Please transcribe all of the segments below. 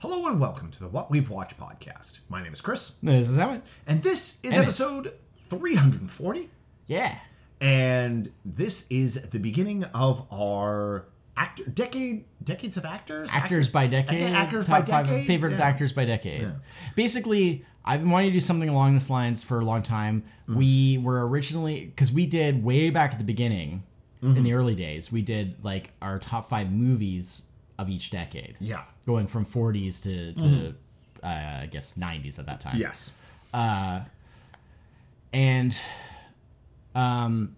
Hello and welcome to the What We've Watched podcast. My name is Chris, This is how it. and this is it- episode 340. Yeah. And this is the beginning of our actor decade decades of actors Actors by decade. actors top by five decades favorite yeah. actors by decade. Basically, I've been wanting to do something along this lines for a long time. Mm. We were originally because we did way back at the beginning, Mm-hmm. in the early days, we did like our top five movies of each decade. Yeah. Going from 40s to, to uh, I guess 90s at that time. Yes. and um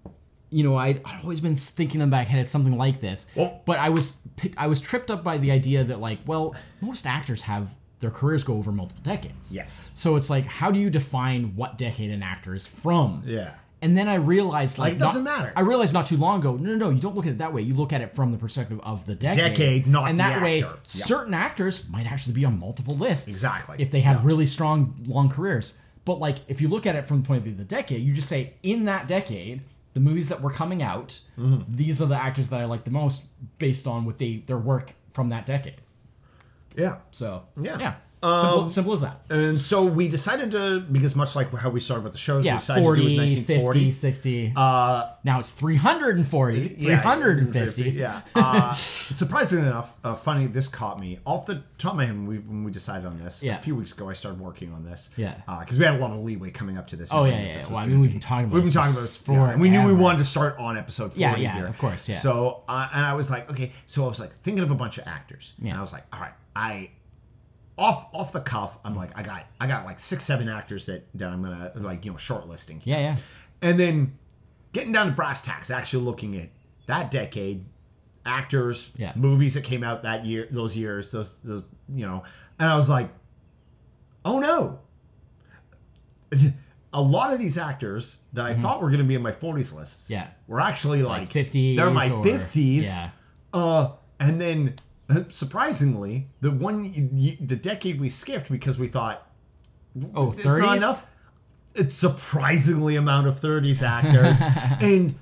you know I'd, I'd always been thinking in the back head it's something like this Well- but i was i was tripped up by the idea that like well most actors have their careers go over multiple decades Yes. so it's like how do you define what decade an actor is from Yeah. And then i realized like, Like, it doesn't not- matter. i realized not too long ago no no no you don't look at it that way you look at it from the perspective of the decade Decade, not and the that way actor. Yeah. certain actors might actually be on multiple lists Exactly. if they had really strong long careers but like if you look at it from the point of view of the decade you just say in that decade the movies that were coming out Mm-hmm. these are the actors that i like the most based on what they their work from that decade Yeah. so Yeah. yeah Um, simple, simple as that And so we decided to because much like how we started with the shows, we yeah decided 40 to do it 1940. 50 60 Uh, now it's 340 Yeah, 350 Yeah. Uh, surprisingly enough, uh, funny, this caught me off the top of my head when we, when we decided on this. Yeah. A few weeks ago, I started working on this. Yeah. Because we had a lot of leeway coming up to this. Oh, We yeah, yeah, this Well, I mean, we've been talking about We've been talking about this. Yeah, and we knew we wanted to start on episode 40 Yeah, yeah, here. of course, yeah. So, uh, and I was like, okay. So I was like thinking of a bunch of actors. Yeah. And I was like, all right, I off off the cuff, I'm like, I got I got like six, seven actors that, that I'm gonna like, you know, shortlisting. yeah yeah And then getting down to brass tacks, actually looking at that decade, actors, Yeah. movies that came out that year, those years, those those you know, and I was like, oh no. A lot of these actors that I thought were going to be in my 40s lists, Mm-hmm. Yeah. were actually like, 50s They're my or- 50s. yeah Uh, and then surprisingly, the one the decade we skipped because we thought oh there's not 30s enough. It's surprisingly amount of 30s actors, and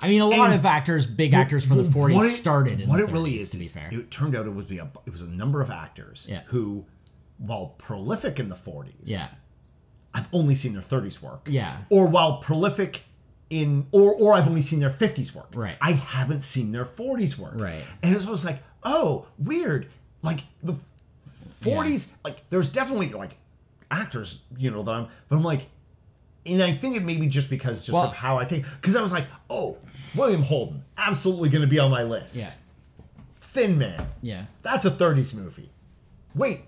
I mean, a lot of actors, big actors from the 40s what it- started. In what it really is, to be fair. it turned out it was be a it was a number of actors Yeah. who, while prolific in the 40s, yeah, I've only seen their 30s work. Yeah. Or while prolific in or or I've only seen their 50s work. Right. I haven't seen their 40s work. Right. And so I was like, oh, weird. Like the 40s, like there's definitely like actors, you know, that I'm but I'm like and I think it may be just because just Well- of how I think because I was like, oh, William Holden, absolutely gonna be on my list. yeah, Thin Man. yeah. That's a 30s movie. Wait,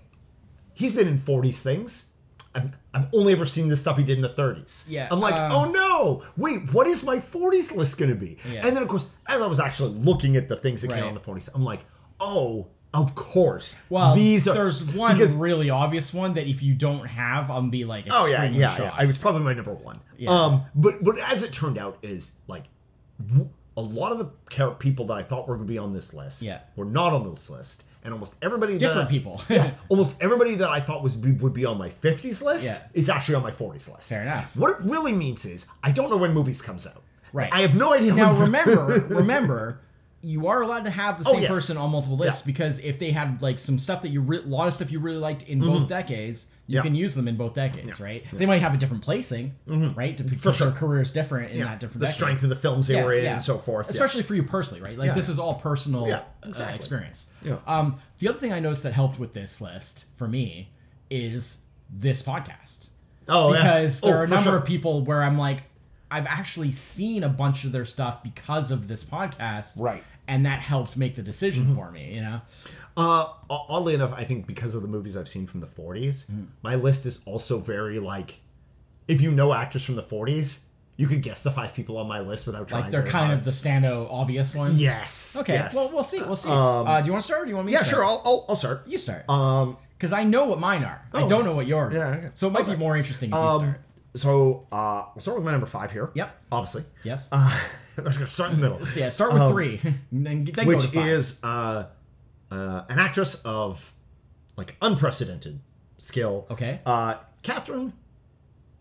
he's been in 40s things. I've, I've only ever seen the stuff he did in the 30s. Yeah, I'm like, um, oh no, wait, what is my 40s list going to be? Yeah. And then, of course, as I was actually looking at the things that came out in the 40s, I'm like, oh, of course. Well, these are. there's one because- really obvious one that if you don't have, I'm be like, Oh yeah, yeah, yeah. I was probably my number one. Yeah. Um, but but as it turned out, is like a lot of the people that I thought were going to be on this list, Yeah. were not on this list, and almost everybody Different I- people. yeah, almost everybody that I thought was be, would be on my 50s list Yeah. is actually on my 40s list. Fair enough. What it really means is I don't know when movies comes out. Right. I have no idea. now remember, remember, you are allowed to have the Oh, same yes. person on multiple lists Yeah. because if they had like some stuff that you re- a lot of stuff you really liked in both decades, you Mm-hmm. Yeah. can use them in both decades, right? They might have a different placing, right? To because Mm-hmm. sure. their careers different in Yeah, that different the decade. strength of the films they Yeah, were in yeah. and so forth. Yeah. Especially for you personally, right? Like Yeah. this is all personal Yeah, uh, exactly. experience. Yeah. Um, the other thing I noticed that helped with this list for me is this podcast oh, yeah. because there Oh, are a number sure. of people where I'm like, I've actually seen a bunch of their stuff because of this podcast, Right. And that helped make the decision for me, you know. Uh, oddly enough, I think because of the movies I've seen from the 40s, Mm. my list is also very like, if you know actors from the 40s, you could guess the five people on my list without trying. Like they're kind hard. of the stand-out obvious ones. yes. Okay. yes. Well, we'll see. We'll see. Um, uh, do you want to start? or Do you want me? yeah, sure. I'll, I'll, I'll start. You start. Um, Because I know what mine are. I Oh. don't know what yours. Yeah, okay. So it might Okay. be more interesting if you um, start. So uh, we'll start with my number five here. Yep. Obviously. Yes. Uh, I'm gonna start in the middle. So yeah. Start with um, three, and then, then go which to is uh, uh, an actress of like unprecedented skill. Okay. Uh, Katharine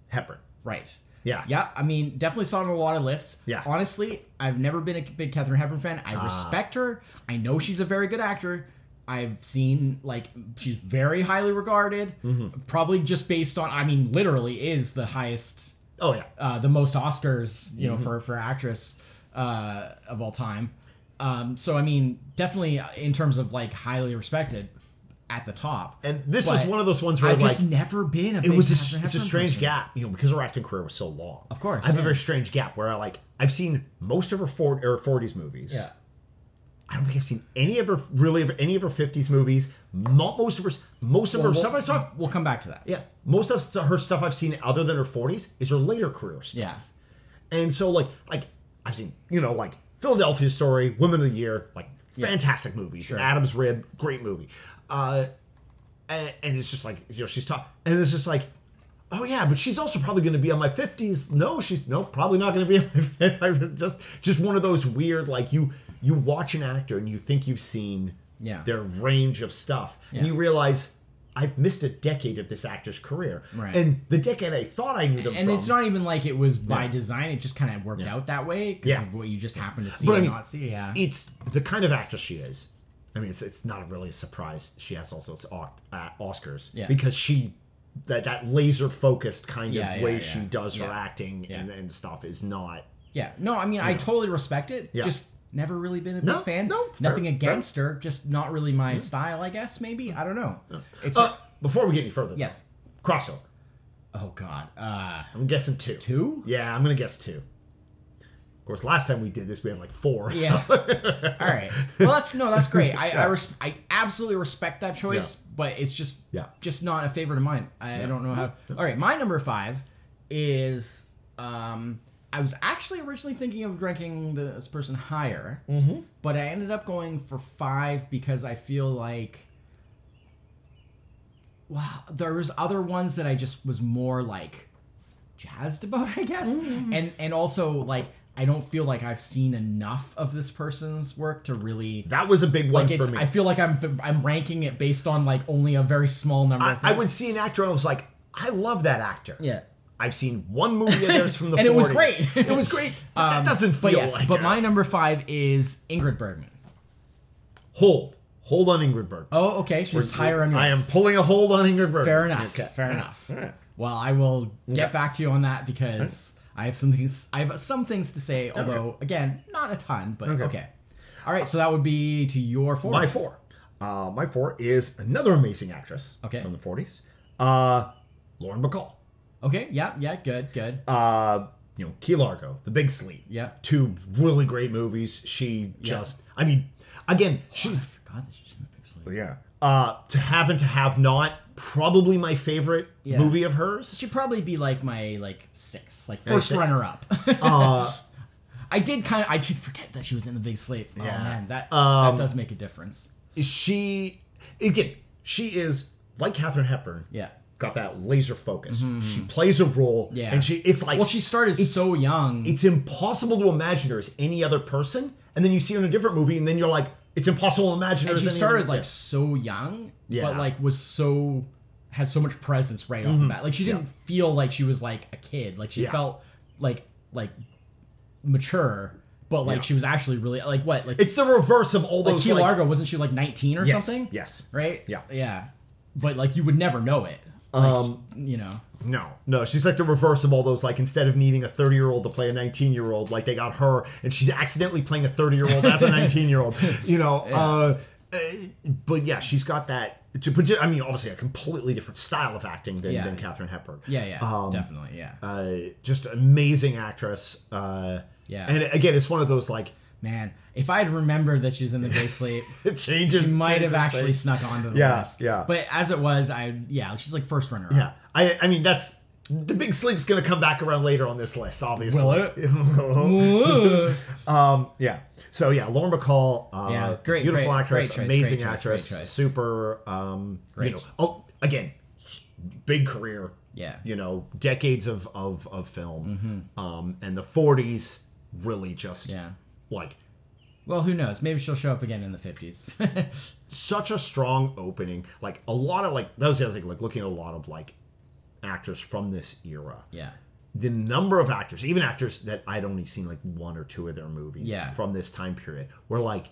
Hepburn. right. Yeah. Yeah, I mean, definitely saw on a lot of lists. Yeah. Ah. Honestly, I've never been a big Katharine Hepburn fan. I respect her. I know she's a very good actor. I've seen like she's very highly regarded, Mm-hmm. probably just based on I mean literally is the highest Oh yeah. uh, the most Oscars, you Mm-hmm. know, for for actress uh, of all time. Um, so I mean, definitely in terms of like highly respected at the top. And this was one of those ones where I've like just never been a. it was a, it's a strange person. gap, you know, because her acting career was so long. Of course, I have yeah. a very strange gap where I like I've seen most of her 40, or 40s movies. Yeah. I don't think I've seen any of her really of any of her 50s movies. Mo- Most of her most of Well, her we'll, stuff I saw. we'll come back to that. Yeah, most of her stuff I've seen other than her 40s is her later career stuff. Yeah. And so like like I've seen, you know, like Philadelphia Story, Women of the Year, like fantastic movies. Adam's Rib, great movie. Uh and, and it's just like, you know, she's talking and it's just like Oh yeah, but she's also probably going to be on my fifties. No, she's no, probably not going to be. On my 50s. Just, just one of those weird, like you, you watch an actor and you think you've seen Yeah. their range of stuff, and you realize I've missed a decade of this actor's career. Right. And the decade I thought I knew them And from, it's not even like it was by design; it just kind of worked out that way because Yeah. of what you just happened to see But I mean, not see. Yeah, it's the kind of actress she is. I mean, it's it's not really a surprise. She has also its uh, Oscars Yeah. because she that that laser focused kind Yeah, of yeah, way yeah. she does her acting Yeah. and, and stuff is not. yeah. No, I mean, I totally respect it. Yeah. Just never really been a big No, fan. no, Nothing fair, against her, just not really my style. I guess maybe I don't know. It's Uh, before we get any further, yes. crossover. Oh God. Uh, I'm guessing two. two. Yeah, I'm gonna guess two. Of course, last time we did this, we had like four. so- Yeah. All right. Well, that's no, that's great. I I, res- I absolutely respect that choice, but it's just Yeah. just not a favorite of mine. I, I don't know how. All right, my number five is um I was actually originally thinking of ranking this person higher, Mm-hmm. but I ended up going for five because I feel like. Wow, there was other ones that I just was more like jazzed about, I guess, Mm-hmm. and and also like I don't feel like I've seen enough of this person's work to really that was a big one like for me. I feel like I'm I'm ranking it based on like only a very small number. I, of I would see an actor and I was like, I love that actor. yeah. I've seen one movie of theirs from the And it was great. it was great. But that Um, doesn't feel But yes, like but it. my number five is Ingrid Bergman. hold, hold on Ingrid Bergman. Oh, okay, she's higher on yours. I am pulling a hold on Ingrid Bergman. Fair enough. Okay. Fair All right. enough. All right. Well, I will get Okay. back to you on that because I have some things. I have some things to say, although again, not a ton. But okay. Okay. All right, so that would be to your four. My four. Uh, my four is another amazing actress. Okay. From the 40s. Uh, Lauren Bacall. Okay. Yeah. Yeah. Good. Good. Uh, you know, Key Largo, The Big Sleep. Yeah. Two really great movies. She just, I mean, again, she's God, that she's in the big sleep. Yeah. Uh, to have and to have not, probably my favorite Yeah. movie of hers. She'd probably be like my like six, like first runner up. Uh, I did kind of I did forget that she was in the big sleep. Oh Yeah. man, that Um, that does make a difference. she, again, she is like Katharine Hepburn. Yeah. Got that laser focus. She plays a role, Mm-hmm, Yeah. and she it's like Well, she started so young. it's impossible to imagine her as any other person, and then you see her in a different movie, and then you're like, it's impossible to imagine her and as she started other- like so young, Yeah. but like was so had so much presence right off the bat. Like she didn't feel like she was like a kid. Like she Mm-hmm. Yeah. felt like like mature, but like Yeah. she was actually really like what like It's the reverse of all like those Key like, Largo wasn't she like nineteen or yes, something? Yes. Right. Yeah. Yeah. But like you would never know it. Like, Um, you know. No, no, she's like the reverse of all those. Like instead of needing a thirty-year-old to play a nineteen-year-old, like they got her, and she's accidentally playing a thirty-year-old as a nineteen-year-old. You know, uh, uh, but yeah, she's got that. But ju- I mean, obviously, a completely different style of acting than, Yeah. than Katharine Hepburn. Yeah. Yeah. Um, definitely. Yeah. Uh, just amazing actress. Uh, Yeah. and again, it's one of those like Man, if I had remembered that she was in the big sleep, it changes. she might have actually things. snuck onto the Yeah, list. yeah. But as it was, I yeah, she's like first runner. Yeah, I, I mean that's the big sleep's gonna come back around later on this list, obviously. Will it? Um, yeah. So yeah, Lauren Bacall, uh, Yeah, great, beautiful great, actress, great choice, amazing choice, actress, super. Um. You know, oh, again, big career. Yeah. You know, decades of of of film, Mm-hmm. um, and the '40s really just Yeah. Like Well, who knows? Maybe she'll show up again in the fifties. such a strong opening. Like a lot of like that was the other thing. Like looking at a lot of like actors from this era. yeah. the number of actors, even actors that I'd only seen like one or two of their movies Yeah. from this time period, were like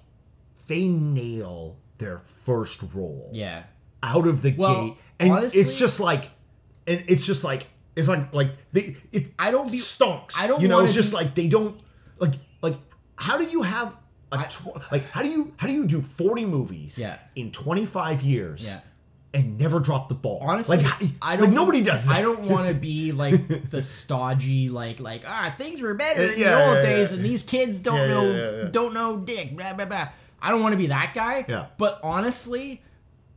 they nail their first role Yeah. out of the Well, gate, and honestly- it's just like, and it's just like it's like like they it I don't be- stonks. I don't you know just be- like they don't like how do you have a tw- like how do you how do you do forty movies Yeah. in twenty five years Yeah. and never drop the ball Honestly, like I don't. nobody does that. I don't want to be like the stodgy, like like ah things were better in Yeah, the old days, and these kids don't know don't know dick. Blah blah blah. I don't want to be that guy. Yeah. But honestly,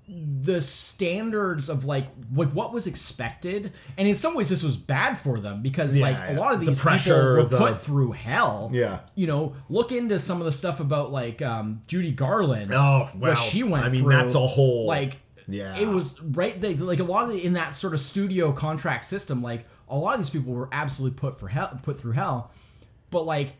the standards of like like what was expected, and in some ways this was bad for them because Yeah, like yeah. a lot of The these pressure, people were the- put through hell. Yeah. You know, look into some of the stuff about like um, Judy Garland. Oh, what wow. she went through I mean, through. that's a whole- like Yeah. it was right they, like a lot of the, in that sort of studio contract system like a lot of these people were absolutely put for hell put through hell but like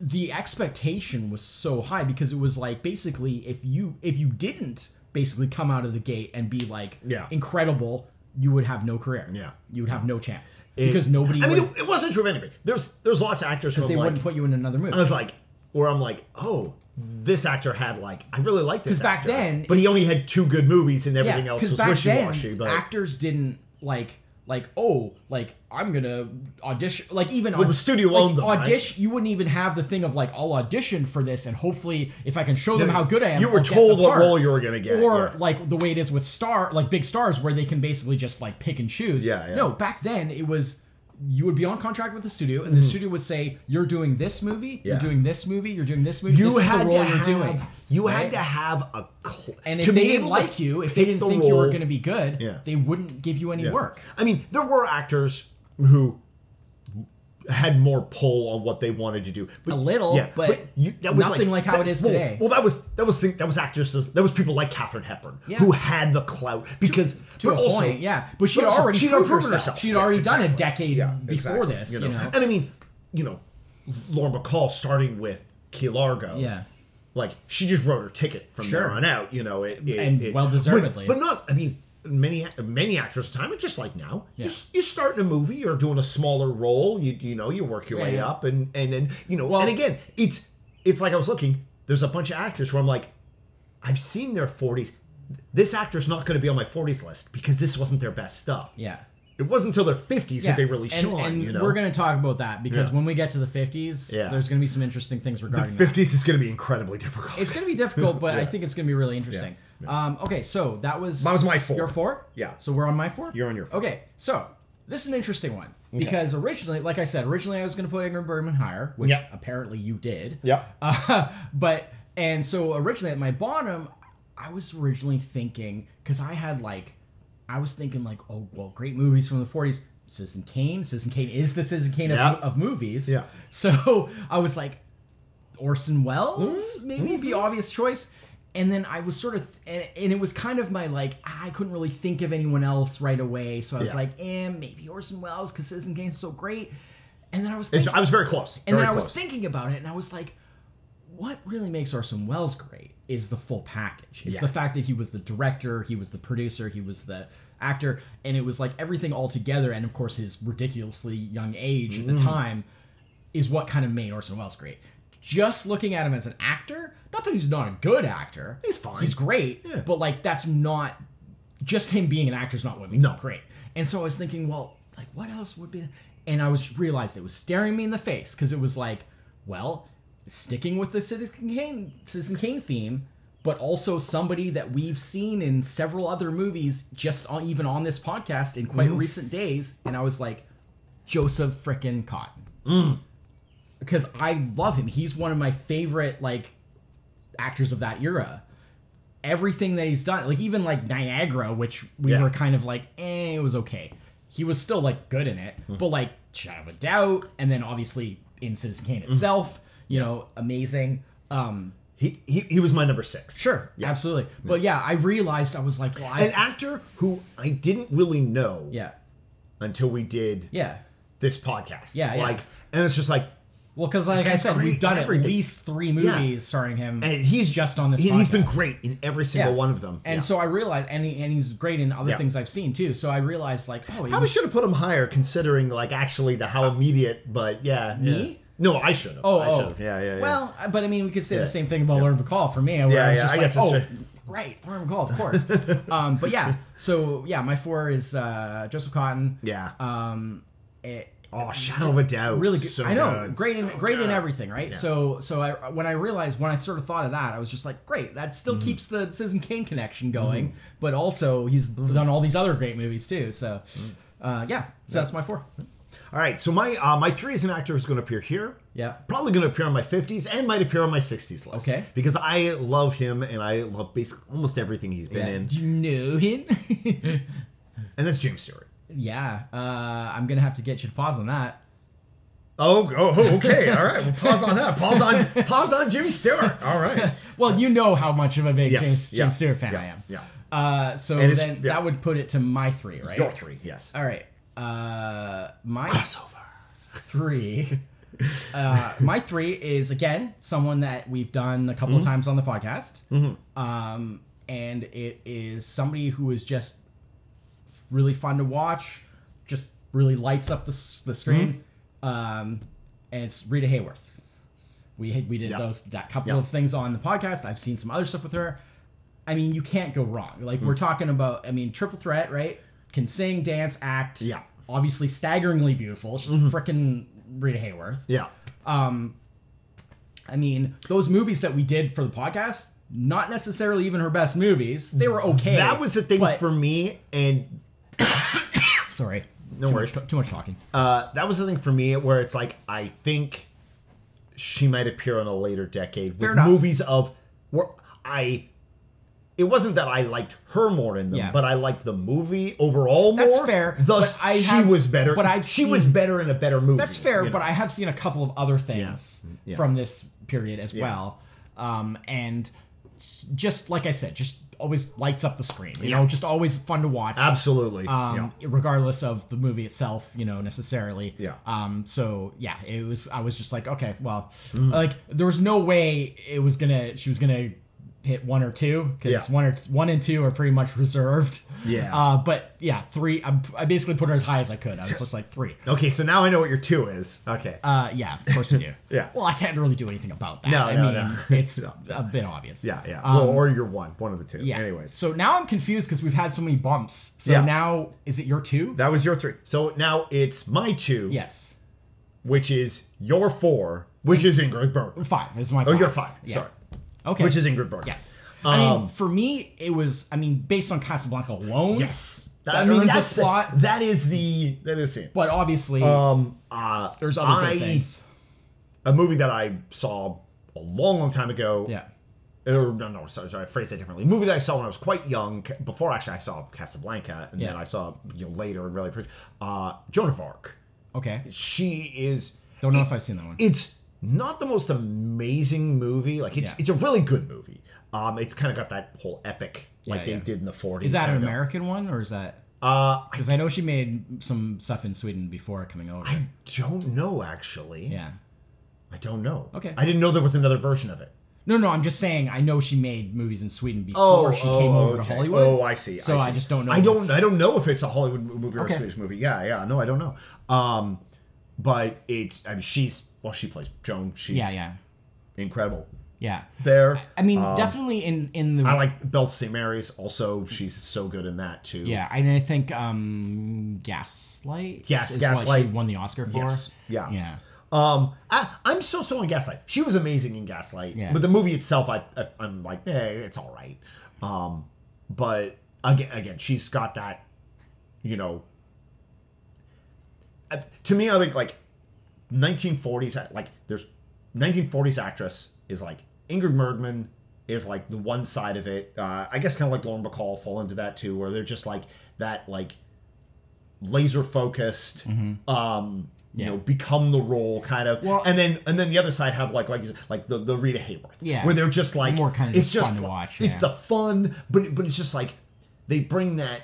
the expectation was so high because it was like basically if you if you didn't basically come out of the gate and be like Yeah. incredible you would have no career Yeah. you would have no chance It- because nobody I would, mean, it, it wasn't true of anybody. There's there's lots of actors because they like, wouldn't put you in another movie I was like, where I'm like, oh, this actor had like, I really like this 'Cause back then- but he only had two good movies and everything else was back wishy then washy. But actors didn't like like oh like I'm gonna audition like even Well, the studio like, owned them, right? audition you wouldn't even have the thing of like I'll audition for this and hopefully if I can show them how good I am you were I'll told what part. role you were gonna get, or yeah. like the way it is with star like big stars where they can basically just like pick and choose Yeah, yeah. no back then it was you would be on contract with the studio and the studio would say you're doing this movie you're Mm-hmm. Doing this movie you're doing this movie you this is had the to role you're have, doing you right? had to have a cl- and to if they didn't like you, if they didn't the think you were going to be good, Yeah. they wouldn't give you any Yeah. work. I mean, there were actors who had more pull on what they wanted to do. But, A little, yeah, but that was nothing like how it is well, today. Well, that was that was that was actresses. That was people like Katharine Hepburn Yeah. who had the clout because To but a also, point, yeah. But she'd but also, already she'd proven herself. She'd Yes, already done a decade Yeah, before exactly. this, you know. And I mean, you know, Lauren Bacall starting with Key Largo. Yeah. Like she just wrote her ticket from Sure. there on out, you know, it, it- And it- well-deservedly. But, but not, I mean, many many actors at the time, it's just like now. Yeah. You, you start in a movie, you're doing a smaller role, you you know, you work your Yeah, way yeah. up, and and then you know, Well- and again, it's it's like I was looking. There's a bunch of actors where I'm like, I've seen their 40s. This actor's not going to be on my 40s list because this wasn't their best stuff. Yeah. It wasn't until their 50s Yeah. that they really and, shone. and you know, we're going to talk about that because Yeah. when we get to the 50s, Yeah. there's going to be some interesting things regarding that. 50s is going to be incredibly difficult. It's going to be difficult, but I think it's going to be really interesting. Um, okay, so that was That was my four. Your four? Yeah. So we're on my four. You're on your four. Okay, so this is an interesting one because originally, like I said, originally I was going to put Ingrid Bergman higher, which apparently you did. Yeah. Uh, but and so originally at my bottom, I was originally thinking because I had like, I was thinking like, oh well, great movies from the '40s. Citizen Kane. Citizen Kane is the Citizen Kane Yeah. of, of movies. Yeah. So I was like, Orson Welles Mm-hmm. maybe be obvious choice. And then I was sort of, and, and it was kind of my like, I couldn't really think of anyone else right away. So I was Yeah. like, eh, maybe Orson Welles because Citizen Kane's so great. And then I was thinking, I was very close. and very then I was thinking about it, and I was like, what really makes Orson Welles great is the full package. It's Yeah. the fact that he was the director, he was the producer, he was the actor, and it was like everything all together. And of course, his ridiculously young age Mm. at the time is what kind of made Orson Welles great. Just looking at him as an actor, not that he's not a good actor. He's fine. He's great, Yeah. but like that's not just him being an actor is not what makes No. him great. And so I was thinking, well, like what else would be? And I was realized it was staring me in the face because it was like, well, sticking with the Citizen Kane, Citizen Kane theme, but also somebody that we've seen in several other movies, just on, even on this podcast in quite recent days. And I was like, Joseph frickin' Cotten, because I love him. He's one of my favorite like actors of that era. Everything that he's done, like even like Niagara, which we Yeah. were kind of like, eh, it was okay. He was still like good in it, Hmm. but like Shadow of a Doubt, and then obviously in Citizen Kane Hmm. itself, you know, amazing. Um, He, he he was my number six. sure, absolutely. But yeah, I realized I was like, well, I, An actor who I didn't really know yeah, until we did yeah. this podcast. Yeah, yeah. Like, and it's just like, Well, because like I said, we've done at least three movies starring him, and he's just on this. He, has been great in every single one of them. And Yeah. so I realized, and, he, and he's great in other Yeah. things I've seen too. So I realized, like, oh, probably was- should have put him higher, considering like actually the how immediate. But yeah, Me? Yeah. No, I should have. oh, I oh. Yeah, yeah, yeah. Well, but I mean, we could say Yeah. the same thing about Lauren Bacall for me. Where Yeah, I was yeah, just I like, guess oh, true. right, Lauren Bacall, of course. um, but yeah, so yeah, my four is uh, Joseph Cotten. Yeah. Um, it, oh, Shadow of a Doubt. really good. So I know, good, great, in, so great in everything, right? Yeah. So, so I when I realized when I sort of thought of that, I was just like, great, that still Mm-hmm. keeps the Citizen Kane connection going, but also he's done all these other great movies too. So, Mm. uh, yeah, so that's my four. All right, so my uh, my three is an actor who's going to appear here. Yeah. Probably going to appear on my 50s and might appear on my 60s list. Okay. Because I love him and I love basically almost everything he's been Yeah. in. Do you know him? And that's James Stewart. yeah, uh, I'm gonna have to get you to pause on that. Oh, oh, okay. All right. We'll pause on that. Pause on pause on Jimmy Stewart. All right. Well, you know how much of a big Yes, James, yeah, James Stewart fan yeah, I am. yeah. Uh, so then yeah. that would put it to my three, right? Your three, yes. All right. Uh, my Crossover. three. Uh, my three is again someone that we've done a couple Mm-hmm. of times on the podcast, um, and it is somebody who is just really fun to watch, just really lights up the the screen, Mm-hmm. um, and it's Rita Hayworth. We had, we did Yeah. those that couple Yeah. of things on the podcast. I've seen some other stuff with her. I mean, you can't go wrong. Like Mm. we're talking about. I mean, triple threat, right? Can sing, dance, act. Yeah. Obviously, staggeringly beautiful. She's frickin' Rita Hayworth. Yeah. Um, I mean, those movies that we did for the podcast, not necessarily even her best movies. They were okay. That was the thing but- for me, and Sorry. No too worries. Much, too much talking. uh, that was the thing for me where it's like I think she might appear in a later decade Fair with enough. movies of where I. It wasn't that I liked her more in them, Yeah. but I liked the movie overall more. That's fair, Thus, I she have- was better. but I've she was better in a better movie. That's fair, you but know? I have seen a couple of other things Yeah. from this period as well. Um, and just like I said, just always lights up the screen. You Yeah. know, just always fun to watch. absolutely. um, regardless of the movie itself, you know, necessarily. Yeah. Um, so yeah, it was. I was just like, okay, well, Mm-hmm. like there was no way it was gonna. She was gonna hit one or two because Yeah. one or one and two are pretty much reserved. Yeah. Uh, but yeah, three. I, I basically put her as high as I could. I was just like three. Okay, so now I know what your two is. Okay. Uh, yeah, of course you do. Yeah. Well, I can't really do anything about that. No, I no, mean, no. it's a bit obvious. yeah, yeah. Um, well, or your one, one of the two. yeah. Anyways, So now I'm confused because we've had so many bumps. So Yeah. now is it your two? that was your three. So now it's my two, yes. which is your four, which is Ingrid Bergman. Five is my Oh, five. you're five. Yeah. Sorry. Okay. Which is Ingrid Bergman. yes. I mean, Um, for me, it was. I mean, based on Casablanca alone. Yes. That earns a that's the- slot. that is the that is it. But obviously, Um, uh, there's other I, good things. A movie that I saw a long, long time ago. Yeah. Or, no, no, sorry, sorry, I phrased that differently. movie that I saw when I was quite young, ca- before actually I saw Casablanca, and then Yeah. I saw you know later and really, appreciate uh, Joan of Arc. Okay. She is. Don't know if I've seen that one. It's not the most amazing movie. Like it's Yeah. it's a really good movie. Um, it's kind of got that whole epic like Yeah, they did in the 40s. Is that an. American one or is that? Uh, I, Because I know she made some stuff in Sweden before coming over. I don't know actually. yeah. I don't know. Okay. I didn't know there was another version of it. No, no, I'm just saying. I know she made movies in Sweden before she came over to. Hollywood. Oh, I see. So I, see. just don't know. I don't. I don't know if it's a Hollywood movie or Okay. a Swedish movie. Yeah, yeah. No, I don't know. Um, but it's. I mean, she's. Well, she plays Joan. She's Yeah, yeah, incredible. yeah. There. I mean, definitely in in the. Um, I like Belle St. Mary's. Also, she's so good in that too. Yeah, and I think um Gaslight. Yes, Gaslight. she won the Oscar for. Yes. Yeah. Yeah. Um, I, I'm so so in Gaslight. She was amazing in Gaslight. Yeah. But the movie itself, I, I I'm like, eh, it's all right. Um, but again, again, she's got that, you know. uh, To me, I think like 1940s, like there's 1940s actress is like Ingrid Bergman is like the one side of it. Uh, I guess kind of like Lauren Bacall fall into that too, where they're just like that, like laser focused. Um, you Mm-hmm. Yeah. know, become the role kind of, Well- and then and then the other side have like like you like the, the Rita Hayworth, Yeah. where they're just like More kinda it's just just fun to watch, It's yeah. the fun, but but it's just like they bring that.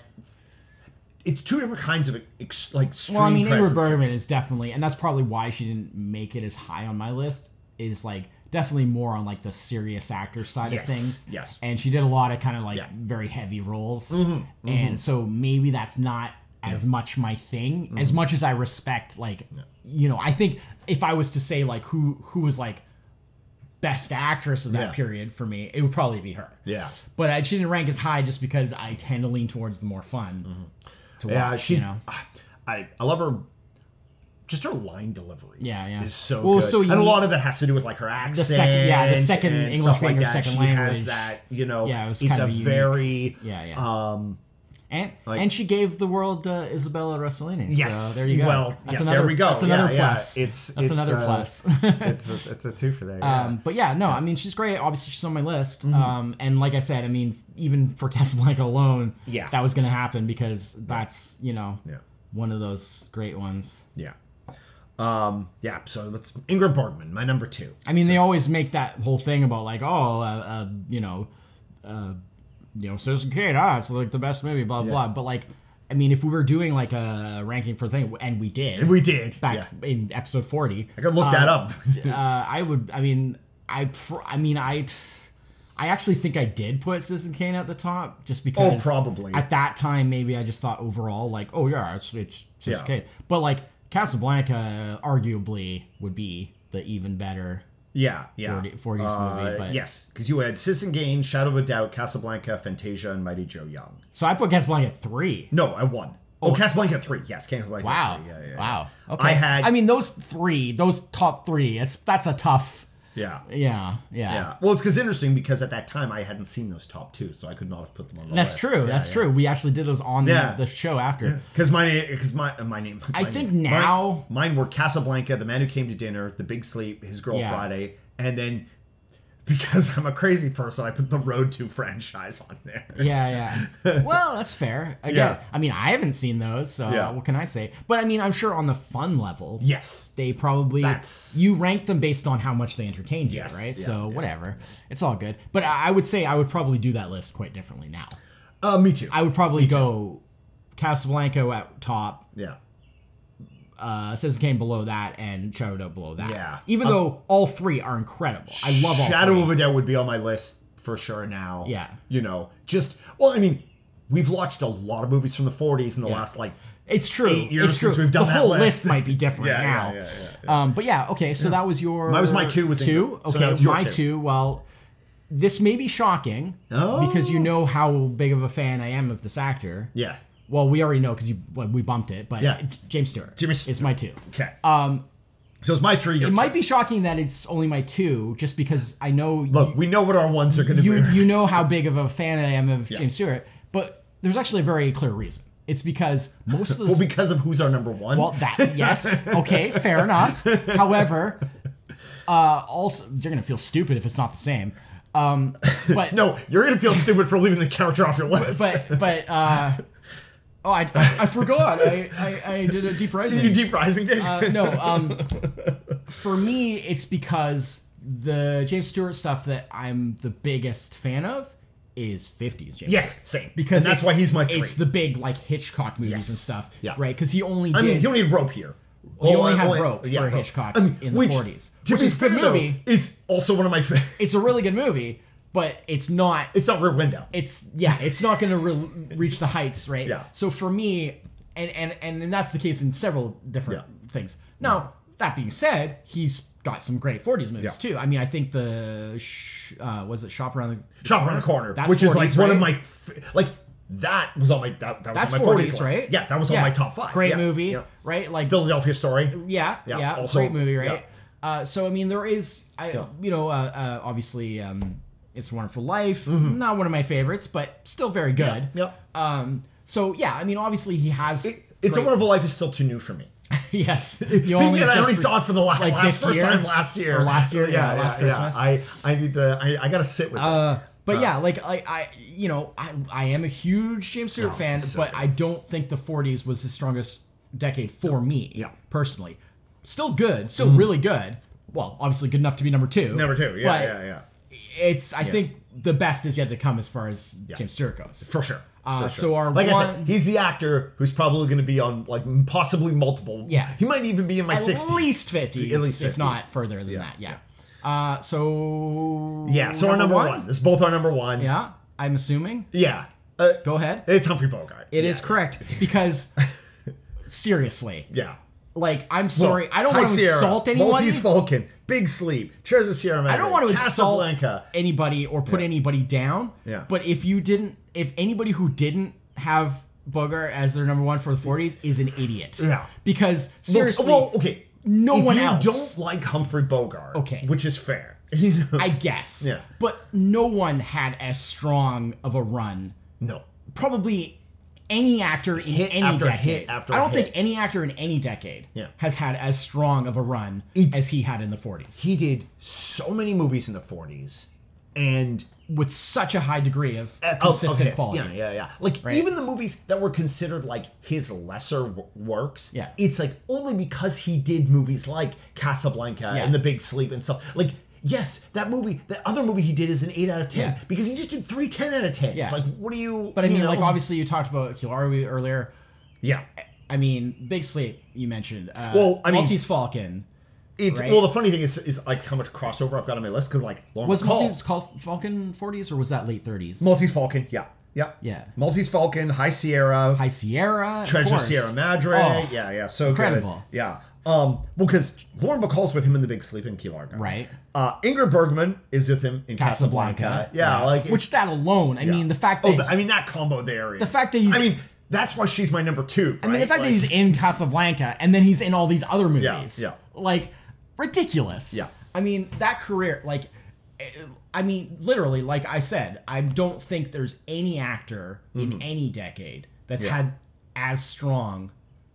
It's two different kinds of ex, like extreme Well, I mean, Ingrid. Bergman is definitely, and that's probably why she didn't make it as high on my list. Is like definitely more on like the serious actor side Yes, of things. yes. And she did a lot of kind of like Yeah. Mm-hmm, very heavy roles, and so maybe that's not as much my thing. Mm-hmm. As much as I respect, like, you know, I think if I was to say like who who was like best actress of that Yeah. period for me, it would probably be her. Yeah. But I, she didn't rank as high just because I tend to lean towards the more fun to watch. Yeah, she. you know. I I love her. Just her line deliveries. Yeah, yeah. Is so Well, good, so and a lot of it has to do with like her accent. second- yeah, the second and English stuff like language, that. second she language. has that. You know, Yeah, it it's a very. Yeah, yeah. Um. And like- and she gave the world uh, Isabella Rossellini. Yes. So there you go. Well, that's yeah, another, there we go. That's another Yeah, yeah. plus. It's that's it's, another uh, plus. it's a, it's a two for there. Yeah. Um, but yeah, no, I mean she's great. Obviously, she's on my list. Mm-hmm. Um, and like I said, I mean even for Casablanca alone, Yeah. that was going to happen because that's you know yeah. one of those great ones. Yeah. Um. Yeah. So that's Ingrid Bergman, my number two. I mean, they always make that whole thing about like, oh, uh, uh, you know, uh, you know, Citizen Kane, ah, it's like the best movie, blah blah. But like, I mean, if we were doing like a ranking for thing, and we did, We did. back Yeah. in episode forty, I could look that up. uh, I would. I mean, I. Pr- I mean, I. I actually think I did put Citizen Kane at the top just because. Oh, probably. At that time, maybe I just thought overall, like, oh yeah, it's it's Citizen Yeah. Kane. But like Casablanca, arguably would be the even better. Yeah, yeah. 40 40s uh, movie, but- yes, because you had Citizen Kane, Shadow of a Doubt, Casablanca, Fantasia, and Mighty Joe Young. So I put Casablanca at three. No, I won. Oh, oh. Casablanca three. Yes, Casablanca Wow. three. Yeah, yeah, yeah. Wow. Okay. I had. I mean, those three, those top three. It's that's a tough. Yeah, Yeah. Yeah. yeah. Well, it's because interesting because at that time I hadn't seen those top two, so I could not have put them on the That's list. true. Yeah, that's yeah. true. We actually did those on Yeah. the, the show after. Because my name, because my uh, my name. I my think name- now- mine, mine were Casablanca, The Man Who Came to Dinner, The Big Sleep, His Girl. Friday, and then because I'm a crazy person, I put the Road to franchise on there. Yeah, yeah. well, that's fair. Again, Yeah. I mean, I haven't seen those, so Yeah. what can I say? But I mean, I'm sure on the fun level, Yes. they probably That's- you rank them based on how much they entertained you, Yes, right? yeah, so whatever, it's all good. But I I would say I would probably do that list quite differently now. Uh, me too. I would probably go Casablanca at top, yeah. Uh, Citizen Kane below that, and Shadow of a Doubt below that. Yeah. Even Um, though all three are incredible, I love all Shadow three. of a Doubt would be on my list for sure now. Yeah. You know, just well, I mean, we've watched a lot of movies from the 40s in the Yeah. last like It's true. eight years it's true. since we've done the that whole list. might be different Yeah, now. yeah, yeah, Um, but yeah, okay. So that was your. Mine was my two was two. Okay, your my two. two. Well, this may be shocking Oh. because you know how big of a fan I am of this actor. yeah. Well, we already know because you well, we bumped it, but Yeah. James Stewart. James- is my two. Okay. Um, so it's my three. Your it might be shocking that it's only my two, just because I know Look, we know what our ones are going to you be. you know how big of a fan I am of James Stewart, but there's actually a very clear reason. It's because most of the well, because of who's our number one. Well, that yes, okay, fair enough. However, uh, also you're gonna feel stupid if it's not the same. Um, but no, you're going to feel stupid for leaving the character off your list. but but uh, oh, I, I forgot. I, I I did a deep rising. you deep rising did. Uh, no, um, for me, it's because the James Stewart stuff that I'm the biggest fan of is 50s James. yes, same. Because and that's why he's my three. It's the big like Hitchcock movies Yes. and stuff, Yeah. right? Because he only I did. mean, he only had rope here. He only Oh, had Rope yeah, for Rope. Hitchcock I mean, in the 40s, To which is a good fair, though, movie. It's also one of my. fa- it's a really good movie, but it's not. It's not Rear Window. It's yeah, it's not going to re- reach the heights, right? Yeah. So for me, and and and, and that's the case in several different Yeah. things. Now that being said, he's got some great 40s movies Yeah. too. I mean, I think the sh- uh, was it Shop Around the Shop around the corner, That's which is like 40s, one of my f- like that was on my that, that was That's on my 40s, 40s, right? Yeah, that was on my top five. Great Yeah, movie, yeah. right? Like Philadelphia Story. Yeah, Yeah, yeah, also- great movie, right? yeah. Uh, so I mean, there is, I, Yeah. you know, uh, uh, obviously, um, it's a Wonderful Life, Mm-hmm. not one of my favorites, but still very good. Yep. Um, so yeah, I mean, obviously he has. It, it's a Wonderful Life is still too new for me. yes. You that I only saw it for the last, like last first year? time last year Or last year, yeah, last Christmas. I I need to I, I got to sit with it. Uh, but yeah, like I, I, you know, I, I am a huge James Stewart Oh, fan, so but good. I don't think the '40s was his strongest decade for me. Yeah. personally, still good, still really good. Well, obviously good enough to be number two. Number two, yeah, yeah, yeah, It's I think the best is yet to come as far as Yeah. James Stewart goes. for sure. Uh, for so our like I one- said, he's the actor who's probably going to be on like possibly multiple. Yeah. he might even be in my At sixties. least fifty, At least if not further than Yeah, that. Yeah. Uh, so Yeah, so our number one. This is both our number one. Yeah, I'm assuming. yeah. Uh, Go ahead. it's Humphrey Bogart. It is Yeah. correct because seriously, Yeah, like I'm sorry, I don't want to Sierra, insult anyone. Maltese Falcon, Big Sleep, Treasure Sierra Madre, I don't want to insult anybody or put Yeah. anybody down. Yeah. But if you didn't, if anybody who didn't have Bogie as their number one for the 40s is an idiot. Yeah. Because Look, seriously, well, okay. no if one you else- don't like Humphrey Bogart, Okay. which is fair. You know? I guess. Yeah. But no one had as strong of a run. no. Probably any actor in Hit any after decade. hit after I don't hit. think any actor in any decade Yeah. has had as strong of a run It's- as he had in the 40s. He did so many movies in the 40s, and With such a high degree of Uh, consistent okay, quality. Yeah, yeah, yeah. Like Right. even the movies that were considered like his lesser w- works. Yeah. It's like only because he did movies like Casablanca Yeah. and The Big Sleep and stuff. Like yes, that movie, that other movie he did is an eight out of ten Yeah. because he just did three 10 out of tens. Yeah. Like what do you? But I you mean, like obviously you talked about Hilary earlier. yeah. I mean, Big Sleep you mentioned. Uh, Well, I mean- Maltese Falcon It's right? well. The funny thing is, is like how much crossover I've got on my list because like Lauren was Bacall, Maltese called Falcon 40s or was that late 30s? Maltese Falcon. Yeah, yeah, Yeah. Maltese Falcon, High Sierra, High Sierra, Treasure. Sierra Madre. Oh, yeah, yeah, so incredible. good. Yeah. Um, well, because Lauren Bacall's with him in The Big Sleep in Key Largo. Right. Uh, Ingrid Bergman is with him in Casablanca. Casablanca. Yeah, like which that alone. I yeah. mean, the fact Oh, the- I mean that combo there is The fact that he's- I mean that's why she's my number two. I mean, the fact that he's in Casablanca and then he's in all these other movies. yeah. yeah. Like, ridiculous. Yeah. I mean, that career, like, eh, I mean, literally, like I said, I don't think there's any actor in any decade that's Mm-hmm. Yeah. had as strong,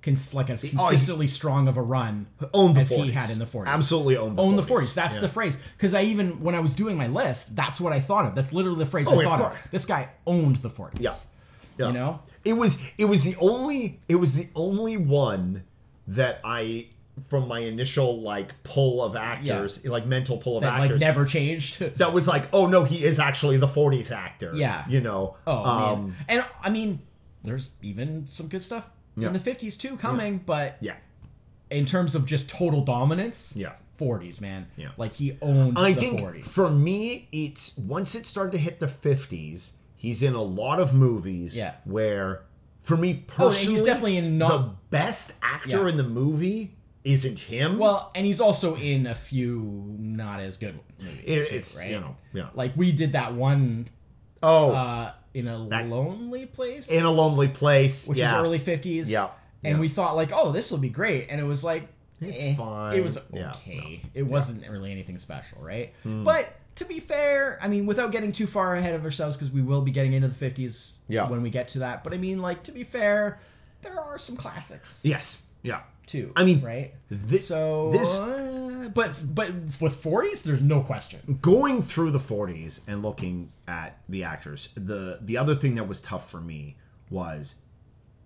cons- like, as oh, consistently strong of a run owned the as 40s. he had in the 40s. Absolutely owned the Own 40s. the 40s. That's Yeah. the phrase. Because I even, when I was doing my list, that's what I thought of. That's literally the phrase Oh, I of thought of. course. This guy owned the 40s. Yeah. Yeah. You know? It was it was the only it was the only one that I from my initial like pull of actors, like mental pull of That, actors. like, never changed. that was like, oh no, he is actually the 40s actor. Yeah. You know. Oh um, man, and I mean, there's even some good stuff Yeah. in the '50s too coming, but Yeah. in terms of just total dominance, Yeah. '40s, man. Yeah. like he owned I the think '40s. for me, it's once it started to hit the 50s, he's in a lot of movies Yeah. where, for me Oh, personally, he's definitely in the best actor Yeah. in the movie isn't him. well, and he's also in a few not as good movies, It- too, it's, right? you know, yeah. Like we did that one oh, uh, in a That- lonely place, in a lonely place, which yeah. is early '50s. Yeah. and Yeah. we thought like, oh, this will be great, and it was like, It's eh. fine. It was Yeah. okay. It wasn't really anything special, right? Hmm. But to be fair, I mean, without getting too far ahead of ourselves, because we will be getting into the '50s Yeah. when we get to that. But I mean, like to be fair, there are some classics Yes. Yeah. too. I mean, right? thi- so, this- but but with '40s, there's no question. going through the 40s and looking at the actors the the other thing that was tough for me was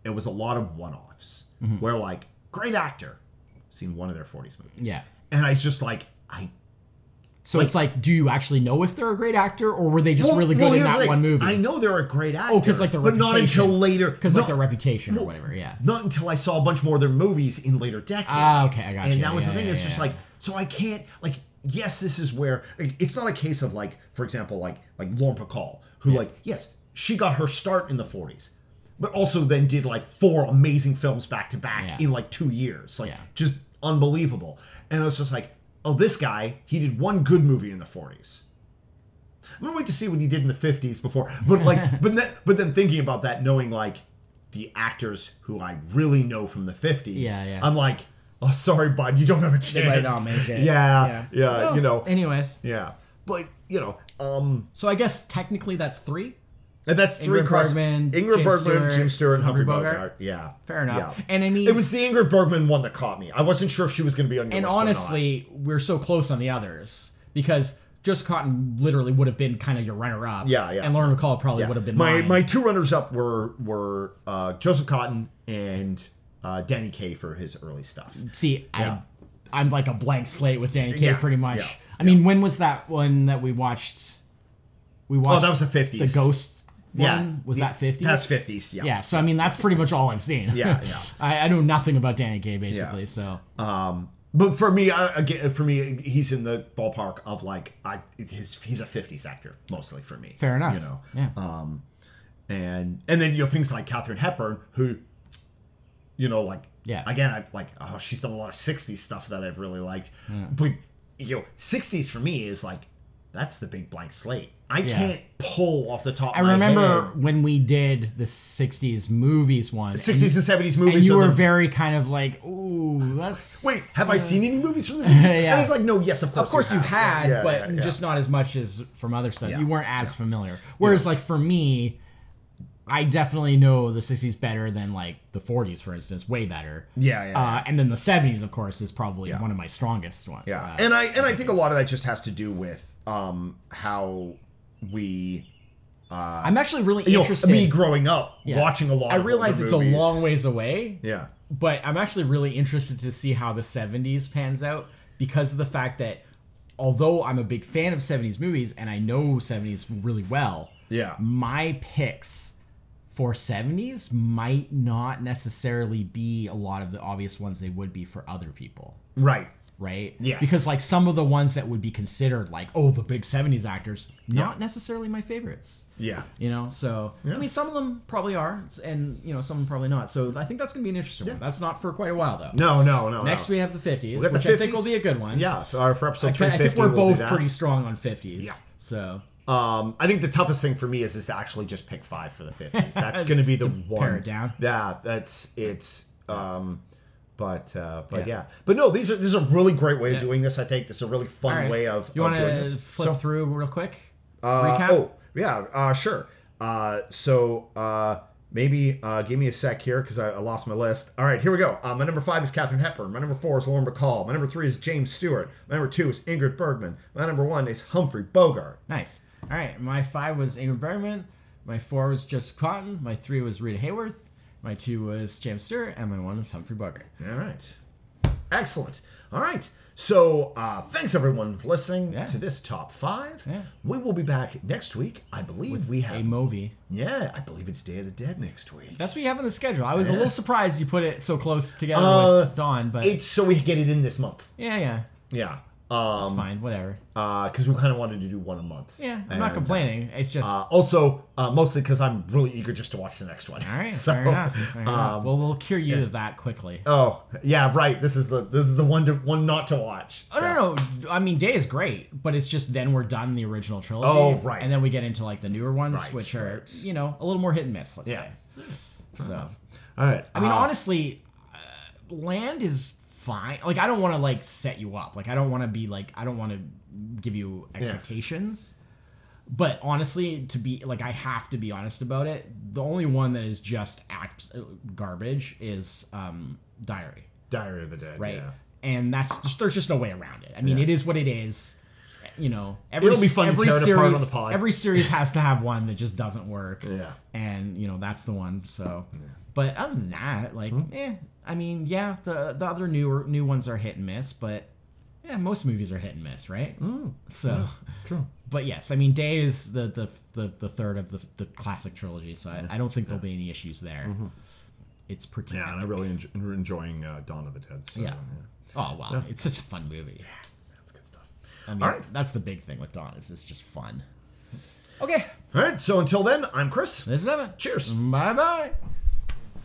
it was a lot of one-offs mm-hmm. where like great actor seen one of their 40s movies Yeah. and i was just like i So it's like, do you actually know if they're a great actor, or were they just Well- really well, good in that thing. one movie? i know they're a great actor oh, because like, their but not until later because like their reputation or whatever. Yeah. not until I saw a bunch more of their movies in later decades. Ah, okay, I got you. And you. that was Yeah, the thing. yeah, it's just like, so I can't like. Yes, this is where like, it's not a case of like, for example, like like Lauren Bacall, who like, yes, she got her start in the '40s, but also then did like four amazing films back to back in like two years, like Yeah. just unbelievable. And it was just like, oh, this guy, he did one good movie in the '40s. I'm gonna wait to see what he did in the 50s before, but like, but then, but then thinking about that, knowing like the actors who I really know from the 50s, Yeah, yeah. I'm like, oh, sorry, bud, you don't have a chance. They might not make it. Yeah, yeah, Well, you know, Anyways, yeah, but you know, um, so I guess technically that's three. And that's three Ingrid Bergman, Ingrid Jim Bergman, Stewart, Jim Stewart, and Humphrey Bogart. Bogart. Yeah, Fair enough. Yeah. And I mean, It was the Ingrid Bergman one that caught me. I wasn't sure if she was going to be on your and list or not. honestly, we're so close on the others because Joseph Cotten literally would have been kind of your runner-up. Yeah, yeah. And Lauren Bacall probably Yeah. would have been my mine. my two runners up were were uh, Joseph Cotten and uh, Danny Kaye for his early stuff. See, Yeah. I, I'm like a blank slate with Danny Kaye, Yeah, pretty much. I mean, when was that one that we watched? We watched. Oh, that was the fifties. the Ghost. Yeah, was that 50s? That's fifties. Yeah. Yeah, so I mean that's pretty much all I've seen. Yeah, yeah. I, I know nothing about Danny Kaye basically, Yeah. so Um, but for me, I, again, for me, he's in the ballpark of like I his he's a fifties actor mostly for me. fair enough. You know. yeah. Um, and and then you know things like Katharine Hepburn, who, you know, like Yeah. Again, I like. Oh, she's done a lot of '60s stuff that I've really liked. But you know, '60s for me is like that's the big blank slate. I Yeah. can't pull off the top. I of my remember head. when we did the '60s movies one. '60s and '70s movies. and you are were the- very kind of like, "Ooh, that's." Wait, have I seen any movies from the '60s? Yeah. And it's like, no, yes, of course. Of course you had, Yeah, but yeah, yeah. just not as much as from other stuff. Yeah. You weren't as familiar. Whereas, like for me, I definitely know the '60s better than like the '40s, for instance, way better. Yeah, yeah, Uh, and then the '70s, of course, is probably one of my strongest ones. Yeah, Uh, and I and I think a lot of that just has to do with um how we uh, I'm actually really you know interested. me growing up Yeah. watching a lot. I realize it's movies. a long ways away, Yeah, but I'm actually really interested to see how the 70s pans out because of the fact that although I'm a big fan of 70s movies and I know 70s really well, yeah, my picks for 70s might not necessarily be a lot of the obvious ones they would be for other people, right. Right? Yes. Because like some of the ones that would be considered like, oh, the big 70s actors, not necessarily my favorites. Yeah, You know, so I mean, some of them probably are, and you know, some of them probably not. So I think that's going to be an interesting one. That's not for quite a while though. no, no, no. Next, no. we have the 50s, got the which I think 50s. will be a good one. yeah, for, for episode I, three I think we're we'll both pretty strong on 50s. Yeah. So Um, I think the toughest thing for me is is to actually just pick five for the fifties. That's going to be the one. pare it down. Yeah, that's it's. Um, but uh, but yeah. Yeah. but no, these are this is a really great way of Yeah. doing this. I think this is a really fun right. way of, you want to flip So- through real quick? Uh, Recap? Oh, yeah, uh, sure. Uh, so uh, maybe uh, give me a sec here because I, I lost my list. All right, here we go. Uh, my number five is Katharine Hepburn. My number four is Lauren Bacall. My number three is James Stewart. My number two is Ingrid Bergman. My number one is Humphrey Bogart. Nice. All right. My five was Ingrid Bergman. My four was Joseph Cotten. My three was Rita Hayworth. My two was James Stewart. And my one is Humphrey Bogart. All right. Excellent. All right. So uh, thanks everyone for listening Yeah. to this top five. Yeah. We will be back next week. I believe we have A movie. yeah, I believe it's Day of the Dead next week. That's what you have on the schedule. I was a little surprised you put it so close together Uh, with Dawn, but It's so we get it in this month. yeah, yeah, Yeah. It's Um, fine. Whatever. because we kind of wanted to do one a month. Yeah, I'm And, not complaining. It's just Uh, also, uh, mostly because I'm really eager just to watch the next one. all right. So, fair enough. Fair enough. um, Well, we'll cure you of that quickly. Oh yeah, right. This is the this is the one to one not to watch. Oh no, no. I mean, Day is great, but it's just then we're done the original trilogy. Oh, right. And then we get into like the newer ones, Right, which are right. you know a little more hit and miss. Let's Yeah. say. So, All right. I mean, uh, honestly, uh, Land is fine. Like, I don't want to like set you up. Like, I don't want to be like, I don't want to give you expectations. But honestly, to be like, I have to be honest about it. The only one that is just act garbage is um, Diary. Diary of the Dead. right? Yeah. And that's just there's just no way around it. I mean, Yeah. it is what it is. You know, every, It'll be fun to every tear it series, apart on the pod. Every series has to have one that just doesn't work. Yeah. and you know that's the one. So, but other than that, like, eh. I mean, yeah, the the other newer new ones are hit and miss, but yeah, most movies are hit and miss, right? So, True. but yes, I mean, Day is the the the, the third of the, the classic trilogy, so I, I don't think there'll be any issues there. It's pretty. Yeah, and I'm really enjoy, enjoying uh, Dawn of the Dead. So, Yeah. Oh wow, it's such a fun movie. Yeah, that's good stuff. I mean, All right. that's the big thing with Dawn is it's just fun. Okay, All right. So until then, I'm Chris. this is Evan. Cheers. Bye bye.